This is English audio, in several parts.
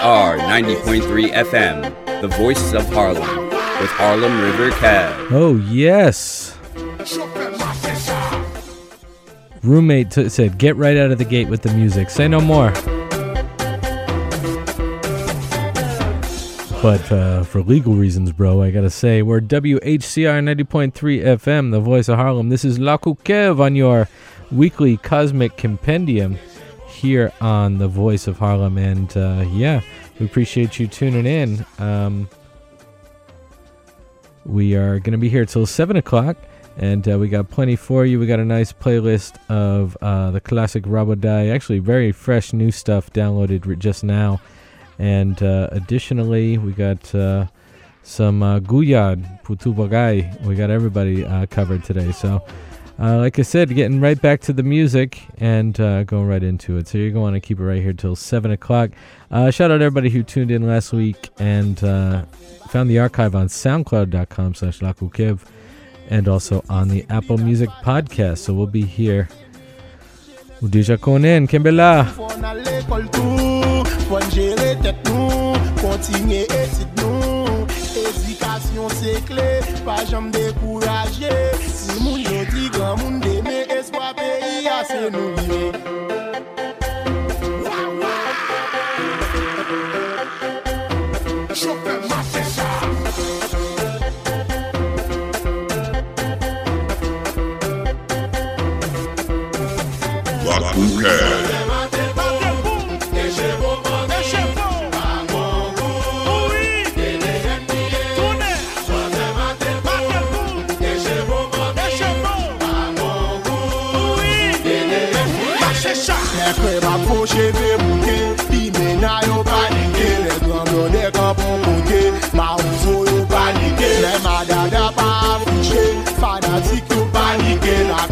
WHCR 90.3 FM, the voice of Harlem, with Harlem River Cab. Oh, yes. Roommate t- said, get right out of the gate with the music. Say no more. But uh, for legal reasons, bro, I gotta say, we're WHCR 90.3 FM, the voice of Harlem. This is La Kev on your weekly cosmic compendium here on the voice of Harlem. And uh, yeah, we appreciate you tuning in. Um, we are going to be here till 7 o'clock. And uh, we got plenty for you. We got a nice playlist of uh, the classic Raboday. Actually, very fresh new stuff downloaded just now. And uh, additionally, we got uh, some uh, Guyad, Putu Bagay. We got everybody uh, covered today. So, uh, like I said, getting right back to the music and uh, going right into it. So, you're going to want to keep it right here till 7 o'clock. Uh, shout out everybody who tuned in last week and uh, found the archive on soundcloud.com slash lakukev and also on the Apple Music podcast. So, we'll be here. Nou Edikasyon se kle, pa jom dekouraje Si moun yo di gran moun deme, eswa peyi ase nou vive Chopin. Panike La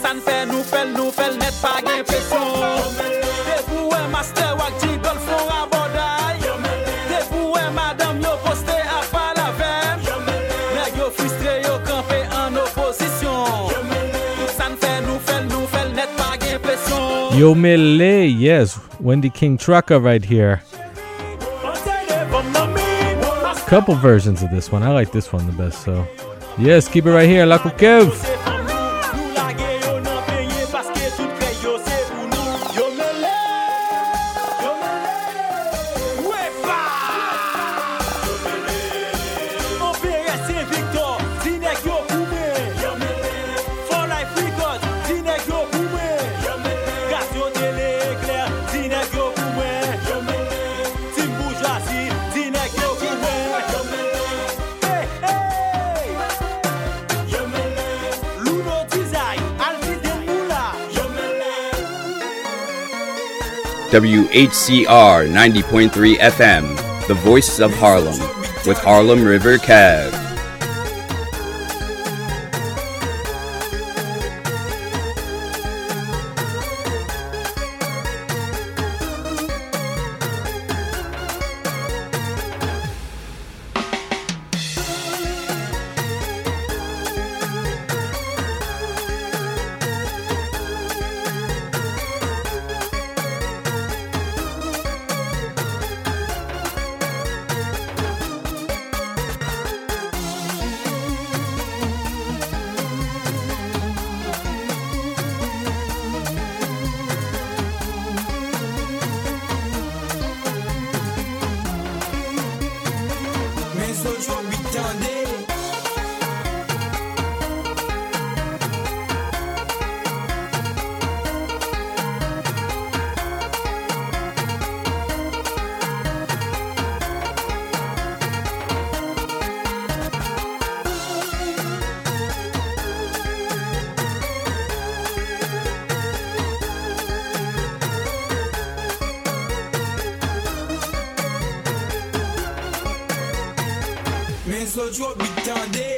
San fè nou fèl nou fèl net pa gen presyon pou wè master wak di golf ou raboday De pou madame yo poste a pa la vem Nèg yo yo kampe an oposisyon San fè nou fèl nou fèl net pa gen presyon Yo yes, Wendy King Trucker right here. Couple versions of this one. I like this one the best. So, yes, keep it right here, Lakou Kèv. WHCR 90.3 FM, the voice of Harlem, with Harlem River Cab. It's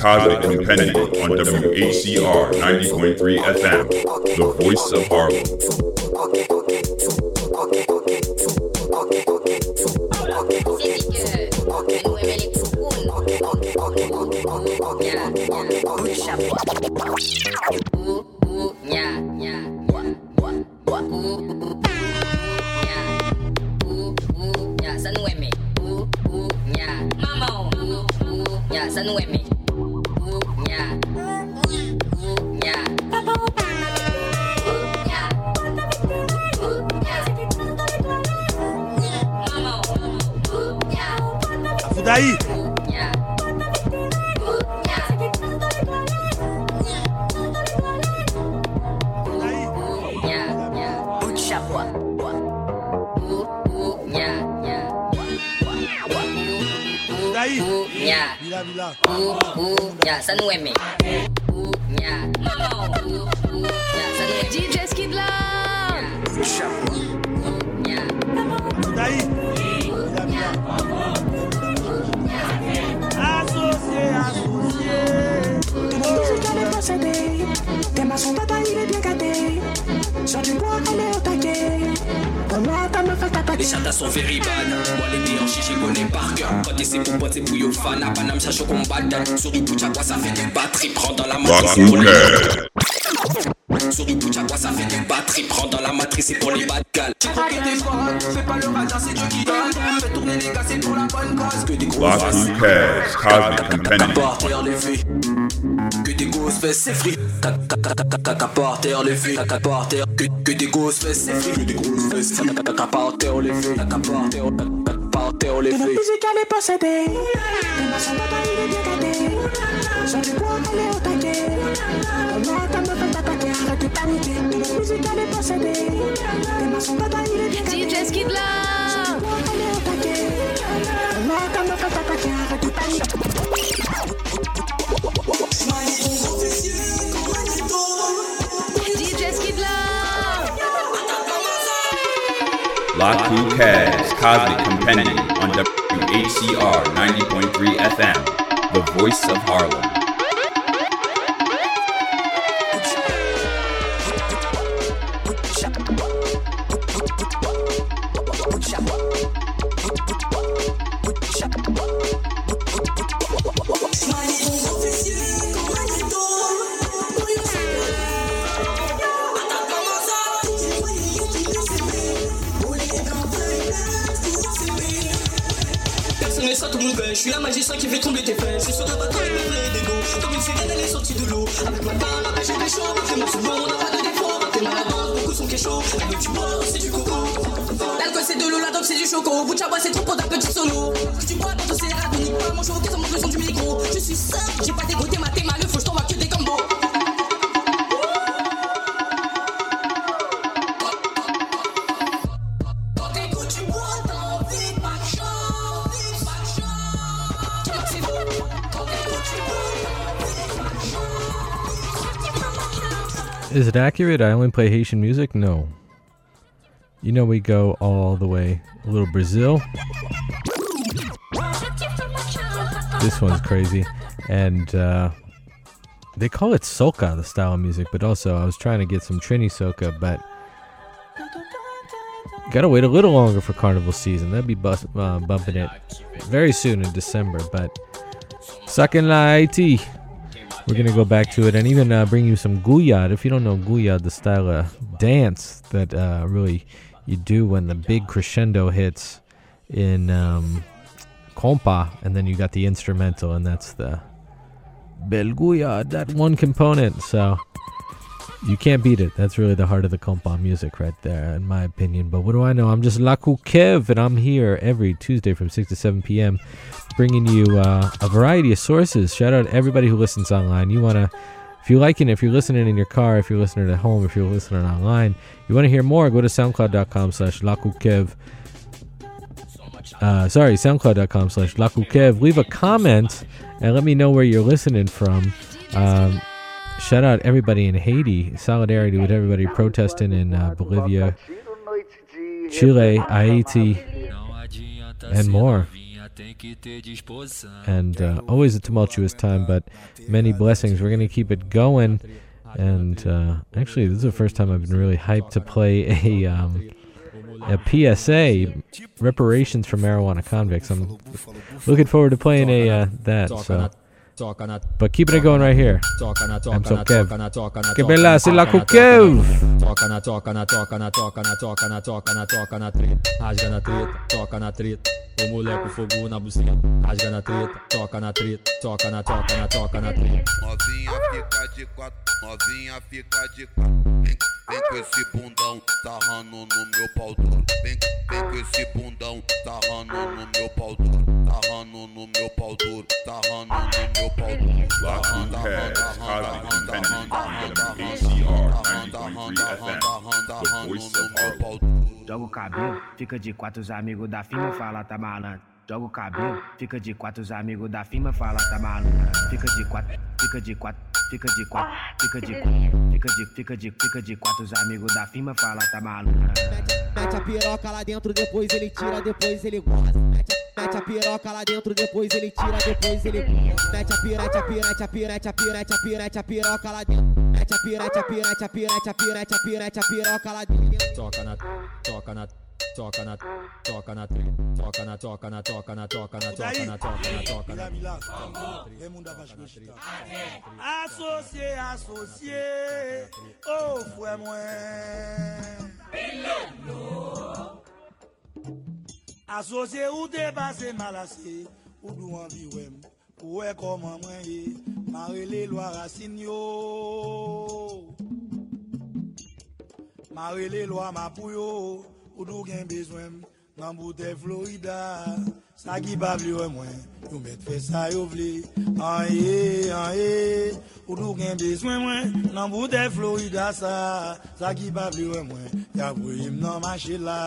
Cosmic Compendium on WHCR 90.3 FM, the voice of Harlem. Afudayi. Nya. Bila bila. Nya. Sanwemi. Eh. Nya. Nya. Sanwemi. DJ Skid Love. Nya. Afudayi. Bila bila. Associé, associé. musique elle est possédée. Tes maçons tata il Les chatas sont very bad Moi les déhanchés j'ai connais par cœur Quand t'es pour potes c'est pour yo fan À Paname cherche au combat Sur du bout quoi ça fait des batteries Prends dans la matrice c'est pour les du bout quoi ça fait des batteries Prends dans la matrice c'est pour les bad gals J'ai croqué tes fans Fais pas le radar c'est Dieu qui donne Fais tourner les gars c'est pour la bonne cause Que des gros filles Que des grosses fesses c'est free Caca par terre les filles Caca par terre Que que des grosses fesses c'est free Que des grosses fesses Caca par terre les filles Caca par terre Caca par terre les Notre filles musique elle est possédée. Tes maçons il est bien gâté. Du est au taquet. Tapater. Arrête de paniquer. Notre musique elle est possédée. Tes maçons tata il est bien gâté. DJ est au taquet. Tapater. Arrête de paniquer. Who Cares Cosmic Compendium on WHCR 90.3 FM, the voice of Harlem. It accurate? I only play Haitian music? No. You know we go all the way. A little Brazil. This one's crazy. And uh, they call it soca, the style of music, but also I was trying to get some Trini soca, but gotta wait a little longer for carnival season. That'd be bus- uh, bumping it very soon in December, but Sakin La Haiti. We're gonna go back to it and even uh, bring you some guyad. If you don't know guyad, the style of dance that uh, really you do when the big crescendo hits in um, compa, and then you got the instrumental, and that's the bel guyad, that one component. So you can't beat it. That's really the heart of the compa music right there, in my opinion. But what do I know? I'm just Lakou Kèv, and I'm here every Tuesday from 6 to 7 p.m. bringing you uh, a variety of sources. Shout out to everybody who listens online. You want to, if you're liking it, if you're listening in your car, if you're listening at home, if you're listening online, you want to hear more, go to soundcloud.com slash lakukev. Uh, sorry, soundcloud.com slash lakukev. Leave a comment and let me know where you're listening from. Um, shout out everybody in Haiti. Solidarity with everybody protesting in uh, Bolivia, Chile, Haiti, and more. And uh, always a tumultuous time, but many blessings. We're going to keep it going. And uh, actually, this is the first time I've been really hyped to play a um, a PSA reparations for marijuana convicts. I'm looking forward to playing a uh, that. So But keeping it going right here. I'm so Kev. talking, talking, Que bella, c'est la couqueuve. Talking, talking, talking, talking, talking, talking, talking, treta, rasga na treta, toca na treta. O moleque fogo na buceta, rasga na treta, toca na treta, toca na, toca na, toca na treta. Novinha fica de quatro, novinha fica de quatro. Vem, com esse bundão, sarrando no meu pau duro. Vem, vem com esse bundão, sarrando no meu pau duro. Sarrando no meu pau Lockwood Pass, Cosmic Companion on WACR 90.3 FM, the voice of Harlem. Joga o cabelo, fica de quatro, os amigos da firma fala tá malandro. Joga o cabelo, fica de quatro, os amigos da firma fala tá malandro. Fica de quatro, fica de quatro, fica de quatro, fica de quatro, fica de, fica de, fica de quatro, os amigos da firma fala tá malandro. Mete a piroca lá dentro, depois ele tira, depois ele goza. Mete, a piroca lá dentro, depois ele tira, depois ele. Mete a pirete, a pirete, a pirete, a pirete, a pirete, a piroca lá dentro. Mete a pirete, a pirete, a pirete, a pirete, a pirete, a piroca lá dentro. Toca na, toca na, toca na, toca na toca na, toca na, toca na, toca na, toca na, toca na, toca na. Associé, associé, oh frère moi. Asoje ou debase malase, ou dou anvi wem, pou e koman mwen ye, marele lwa rasin yo. Marele lwa mapou yo, ou dou gen bezwem, nan boute Florida, sa ki pa babli wè mwen, yo met fè sa yo vle. An ye, an ye, ou dou gen bezwen mwen, nan boute Florida sa, sa ki pa babli wè mwen, ya vwe im nan mache la.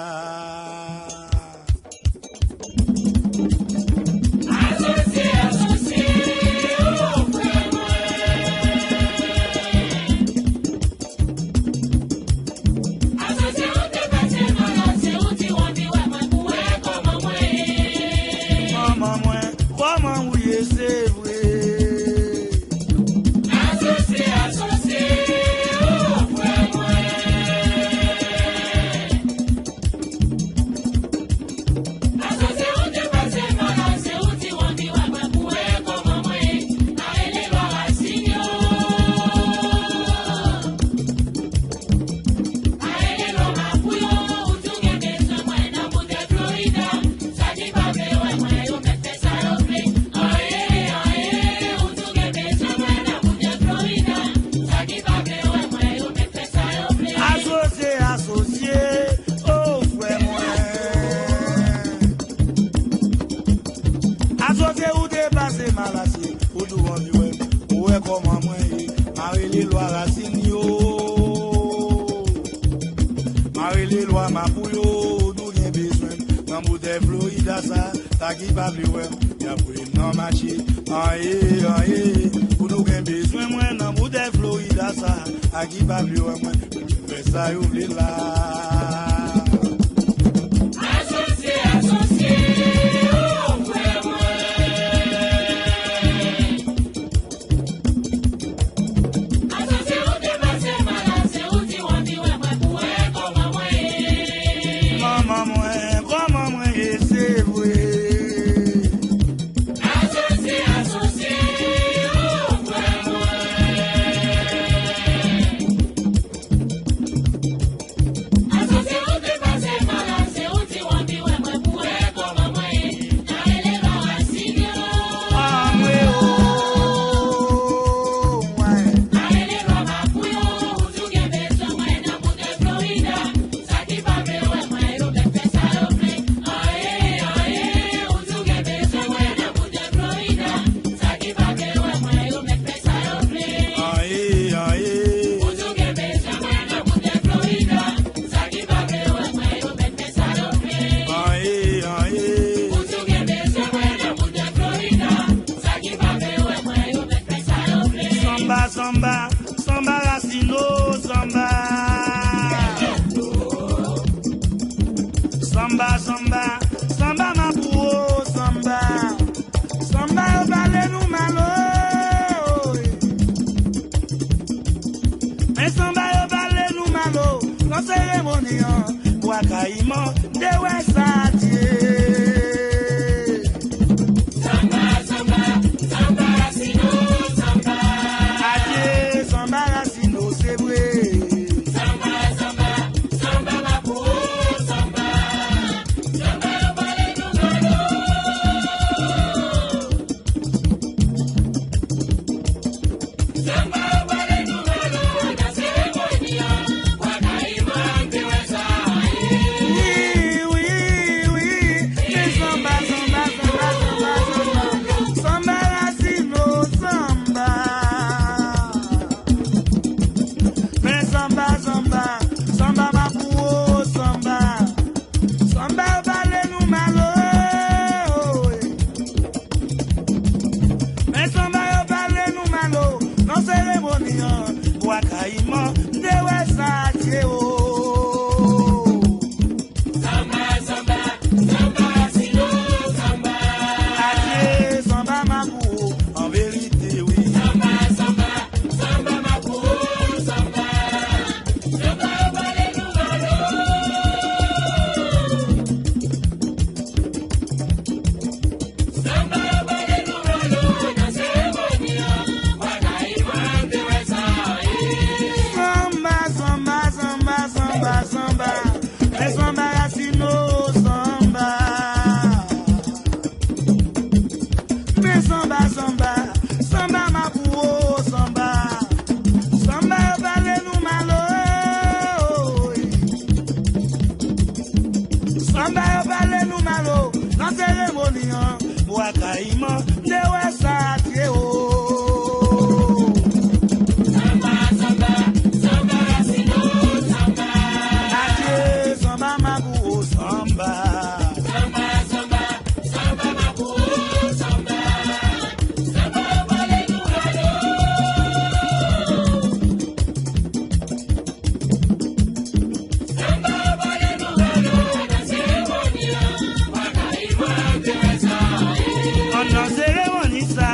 Ọ̀nà ṣeré wọ̀n ní sáà.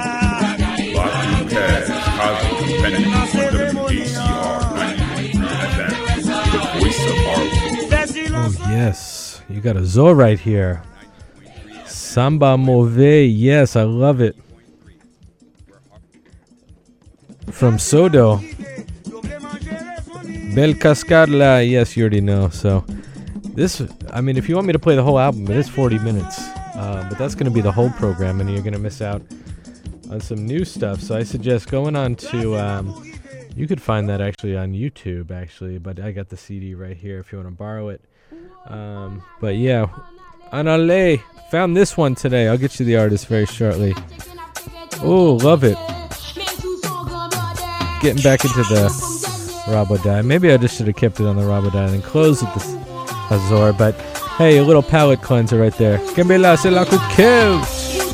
Batu Cash Cosmic Compendium on WHCR 90.3 FM. The voice of Harlem. Oh, yes. You got Azor right here. Samba Move. Yes, I love it. From Sodo. Bel Cascarla. Yes, you already know. So, this, I mean, if you want me to play the whole album, it is 40 minutes. Uh, but that's going to be the whole program, and you're going to miss out on some new stuff. So, I suggest going on to. Um, you could find that actually on YouTube, actually, but I got the CD right here if you want to borrow it. Um, but yeah, Anale found this one today. I'll get you the artist very shortly. Oh, love it. Getting back into the Raboday. Maybe I just should have kept it on the Raboday and closed with the Azor, but hey, a little palate cleanser right there. Kembela Selaku Kills. sac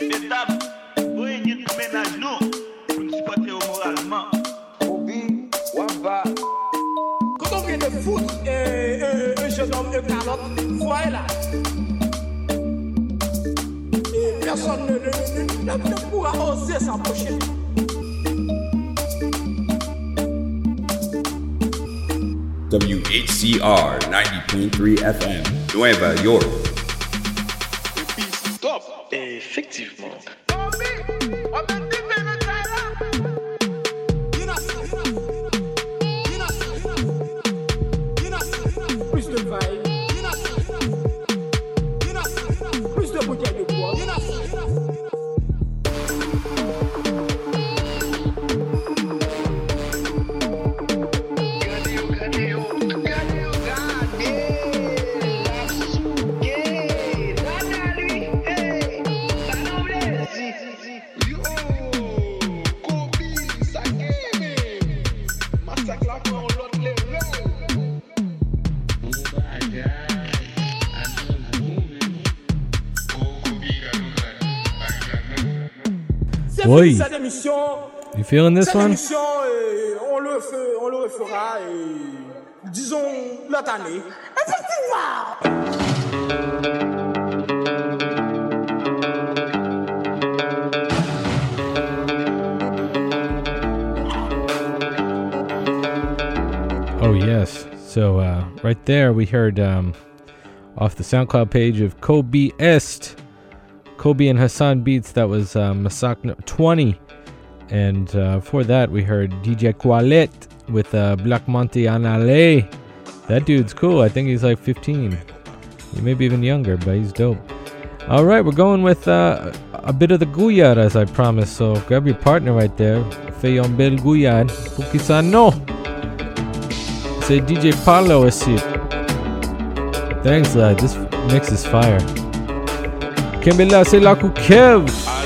Etab, ou enye nou menaj nou Pou nou supporte ou moralman Obi, Wamba. Quand on vient de foutre un, un, un jeune homme, un calotte, voyez là. Et personne ne, ne, ne, ne, ne pourra oser s'approcher. WHCR 90.3 FM, Nueva York. Feeling this cette one? émission, euh, on, le fait, on le refera, et, disons, l'autre année. Effectivement. Oh yes. So uh, right there we heard um, off the SoundCloud page of Kobe Est, Kobe and Hassan beats. That was uh, Masakna 20, and uh, for that we heard DJ Qualet with uh, Black Monte Anale. That dude's cool. I think he's like 15. He may be even younger, but he's dope. All right, we're going with uh, a bit of the Guyad as I promised. So grab your partner right there, Feyon Bel Guyad, Pukisan no. C'est DJ Paulo aussi. Thanks, lad. This mix is fire. Kimbella, c'est la Kev.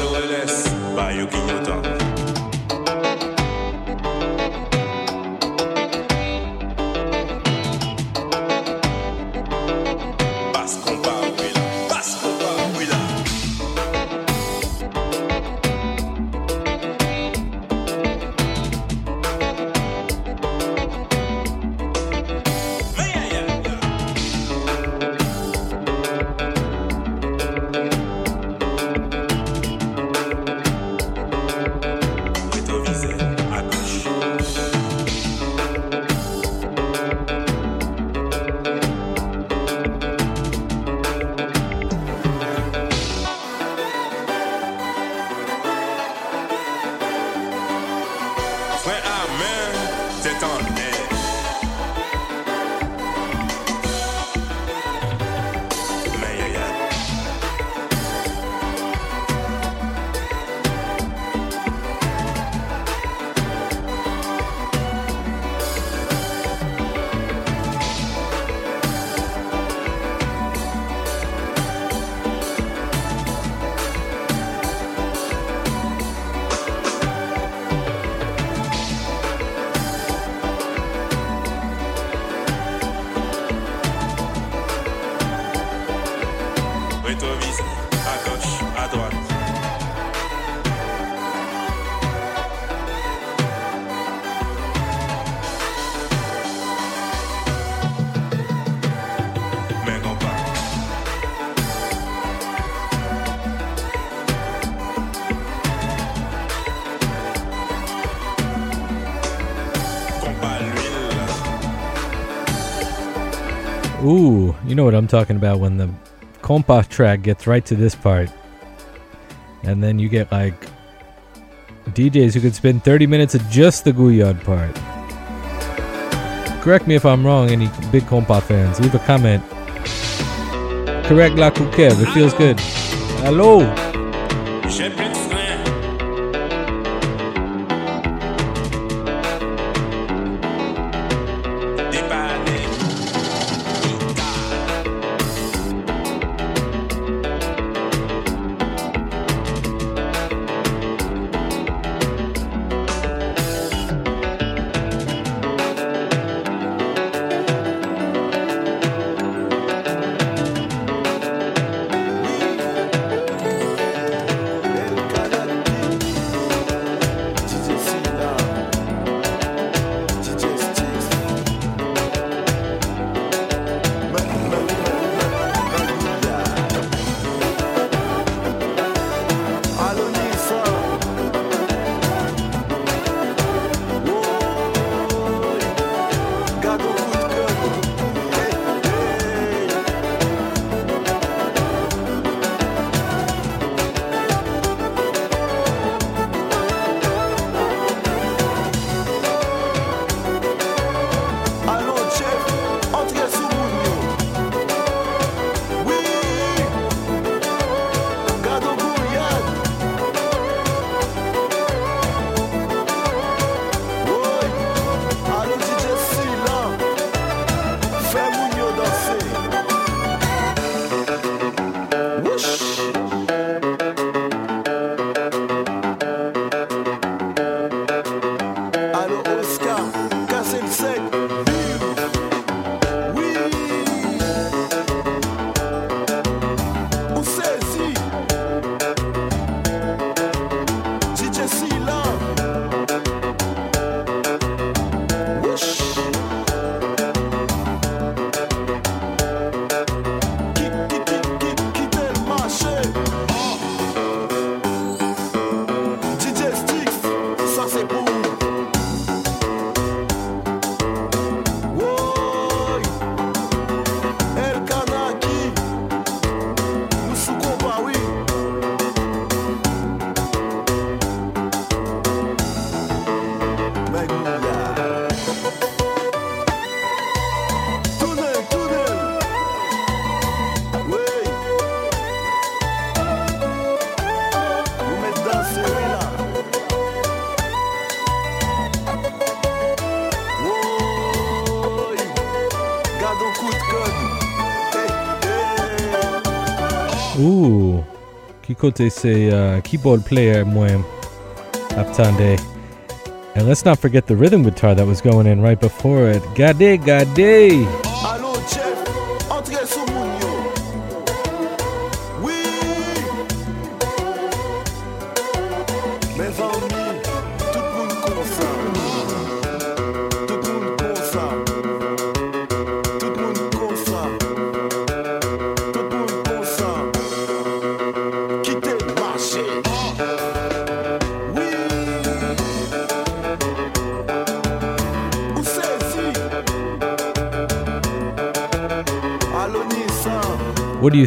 You know what I'm talking about when the compa track gets right to this part. And then you get like DJs who could spend 30 minutes of just the Gouyad part. Correct me if I'm wrong, any big compa fans. Leave a comment. Correct La Kev, it feels good. Hello. Kote say uh, keyboard player mwen aptande. And let's not forget the rhythm guitar that was going in right before it. Gade, gade.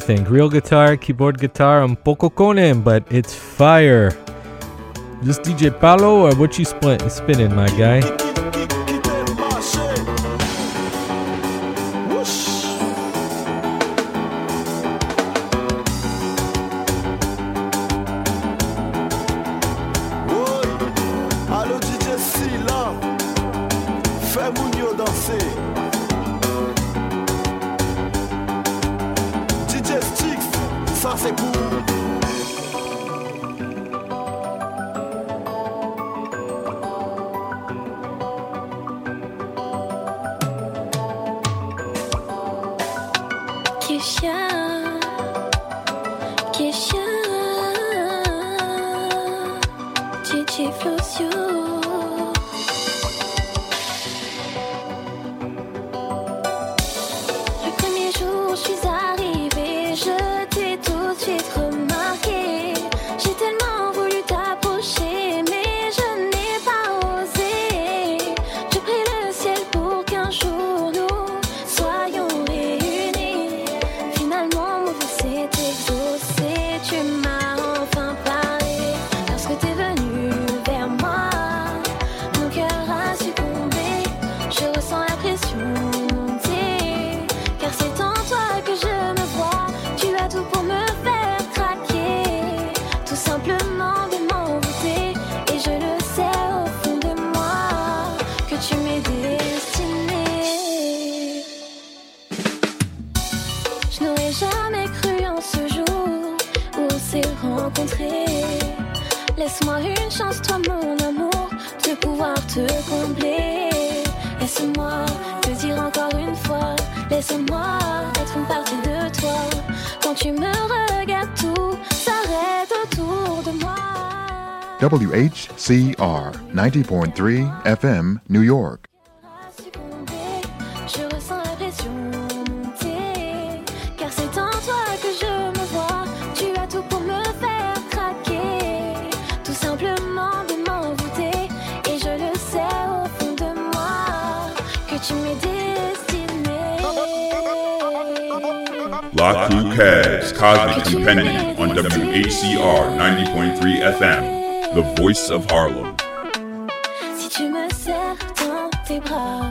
Think? Real guitar, keyboard guitar? I'm poco con him, but it's fire. Just DJ Paulo or what you split, spinning, my guy? Fais Mounio danser Ça c'est Laisse-moi être une partie de toi. Quand tu me regardes, tout s'arrête autour de moi. WHCR 90.3 FM, New York. Block Crew Cavs Cosmic Compendium on WHCR 90.3 FM, the voice of Harlem. Si tu me serres dans tes bras,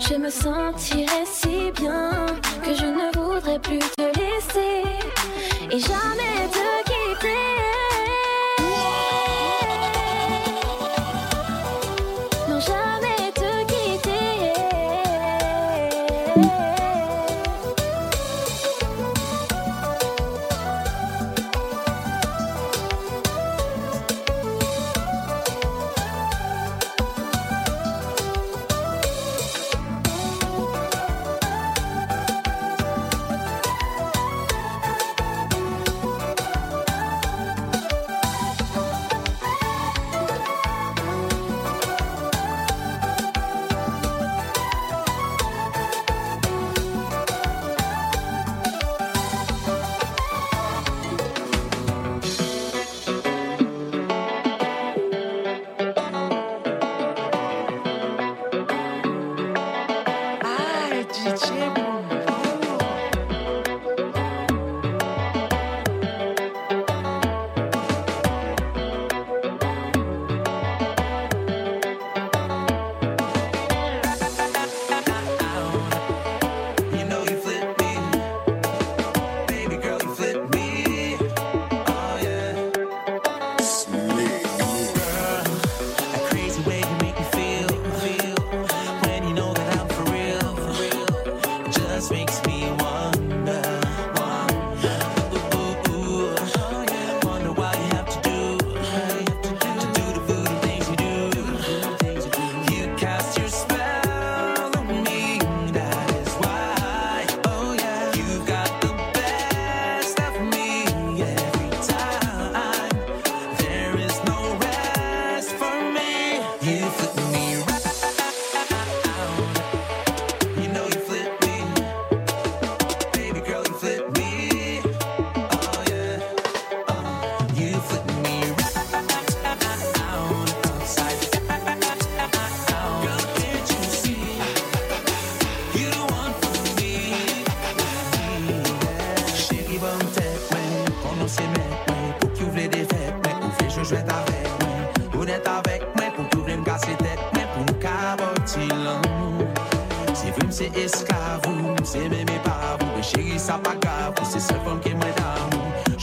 je me si bien que je ne voudrais plus te laisser et jamais te quitter.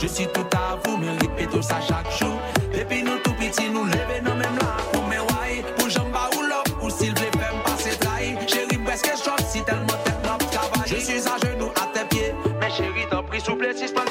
Je suis tout à vous, mais ripé tout ça chaque jour. Depuis nous, tout petits, nous levons nos mêmes là pour mes waïs. Pour jambes à ou l'homme, ou s'il veut faire passer taille. Chérie, presque choc si tellement t'es dans le. Je suis à genoux à tes pieds. Mais chérie, t'en prie, souplez si c'est pas de la.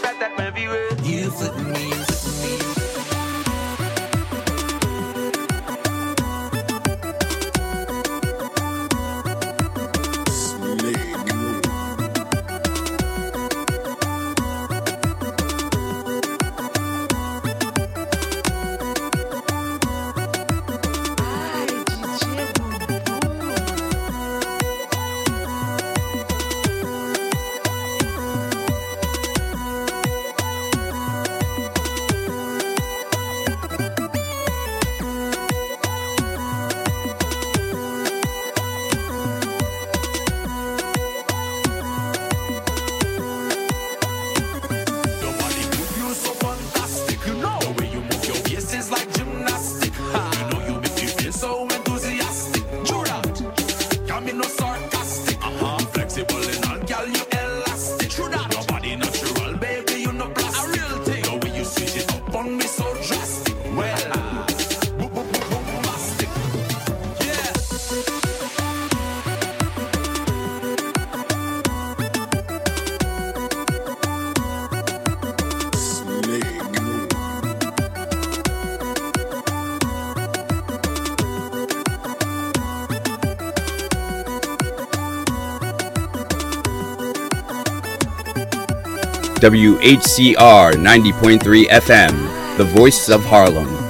WHCR 90.3 FM, the voice of Harlem.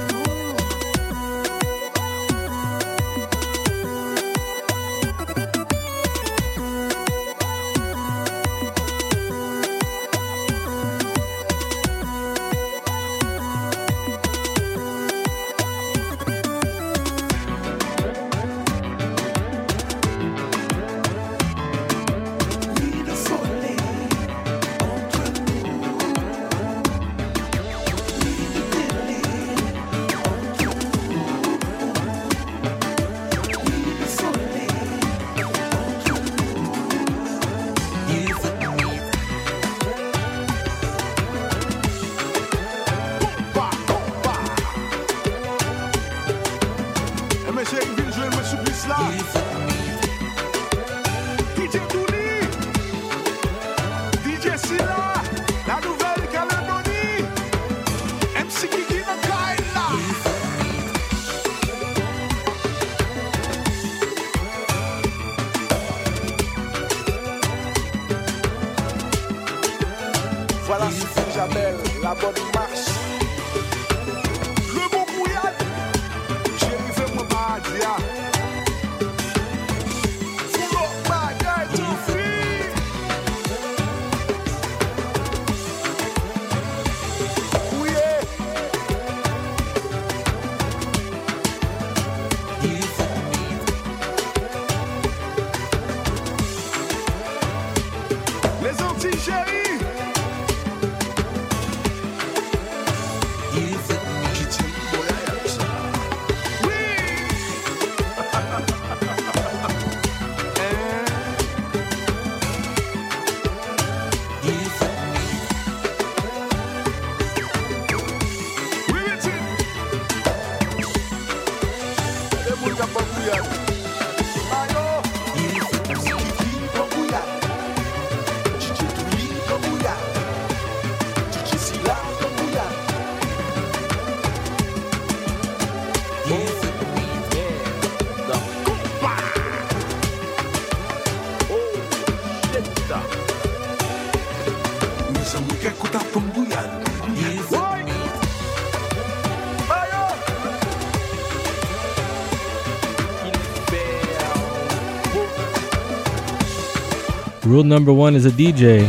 Rule number one as a DJ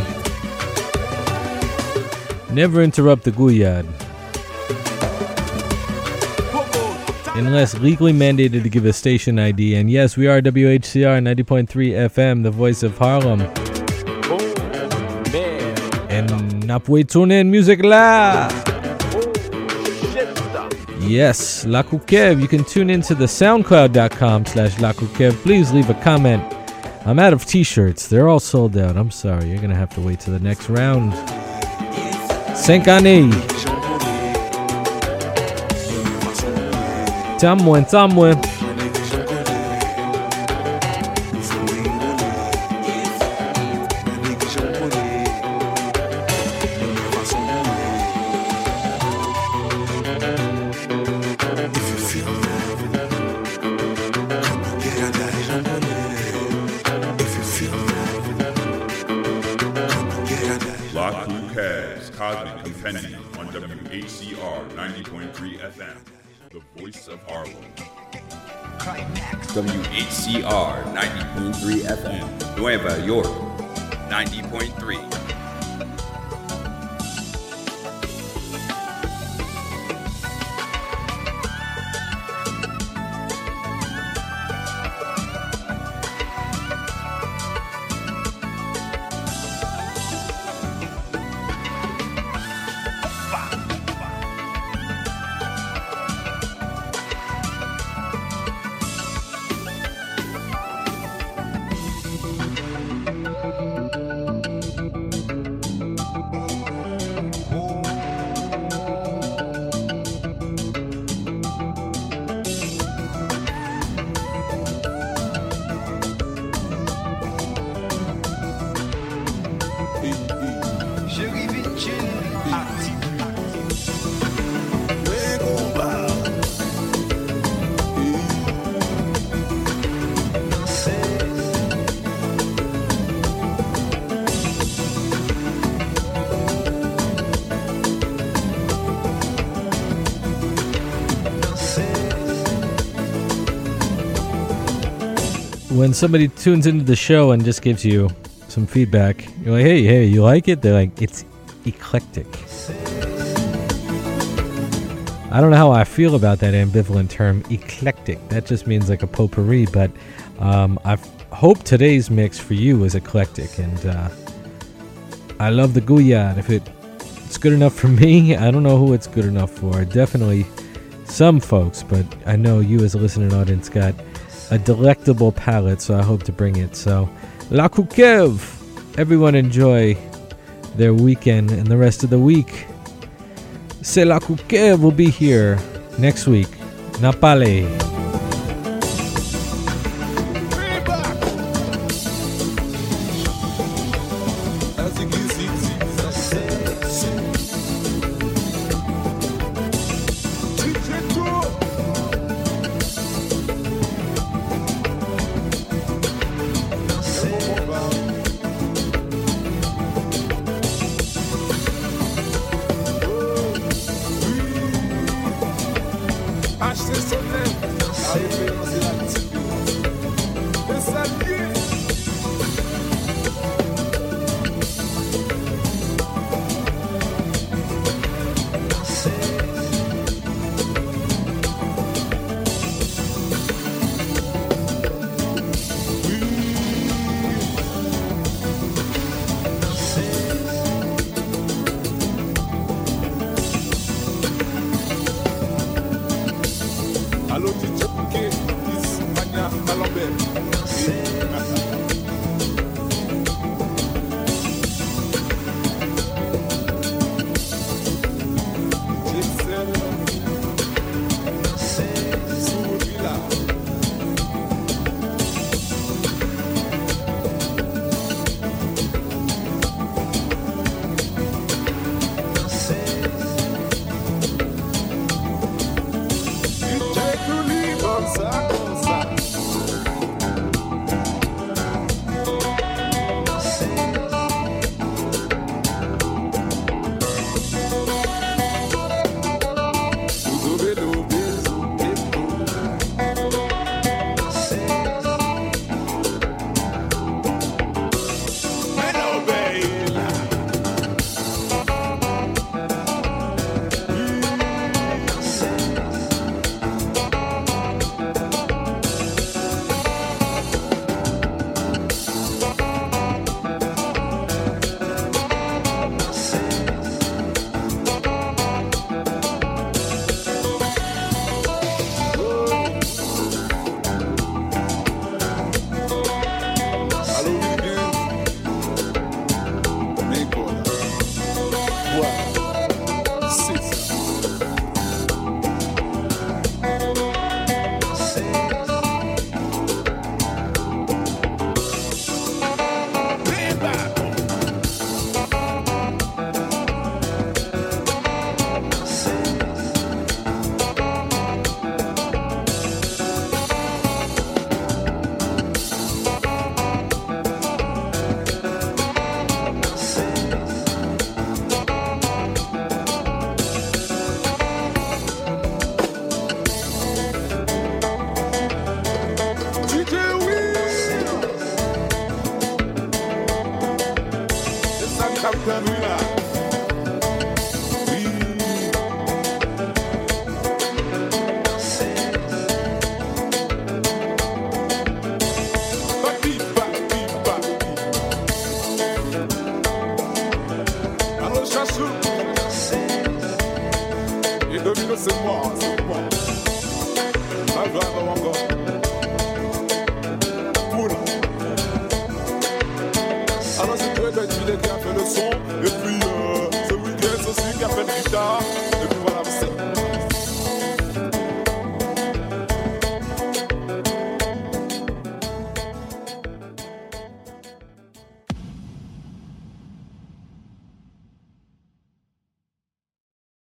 never interrupt the Gouyad. Unless legally mandated to give a station ID. And yes, we are WHCR 90.3 FM, the voice of Harlem. And Napwe tune in music la. Yes, Lakou Kèv. You can tune into the soundcloud.com slash Lakou Kèv. Please leave a comment. I'm out of t-shirts. They're all sold out. I'm sorry. You're going to have to wait till the next round. Senkane. Tamwen, tamwen. Voice of Harlem. WHCR 90.3 FM, Nueva York 90.3. when somebody tunes into the show and just gives you some feedback, you're like, hey, hey, you like it? They're like, it's eclectic. I don't know how I feel about that ambivalent term, eclectic. That just means like a potpourri, but um, I hope today's mix for you was eclectic. And uh, I love the Gouyad. If it, it's good enough for me, I don't know who it's good enough for. Definitely some folks, but I know you as a listening audience got a delectable palate, so I hope to bring it. So, Lakou Kèv! Everyone enjoy their weekend and the rest of the week. C'est Lakou Kèv will be here next week. Napale.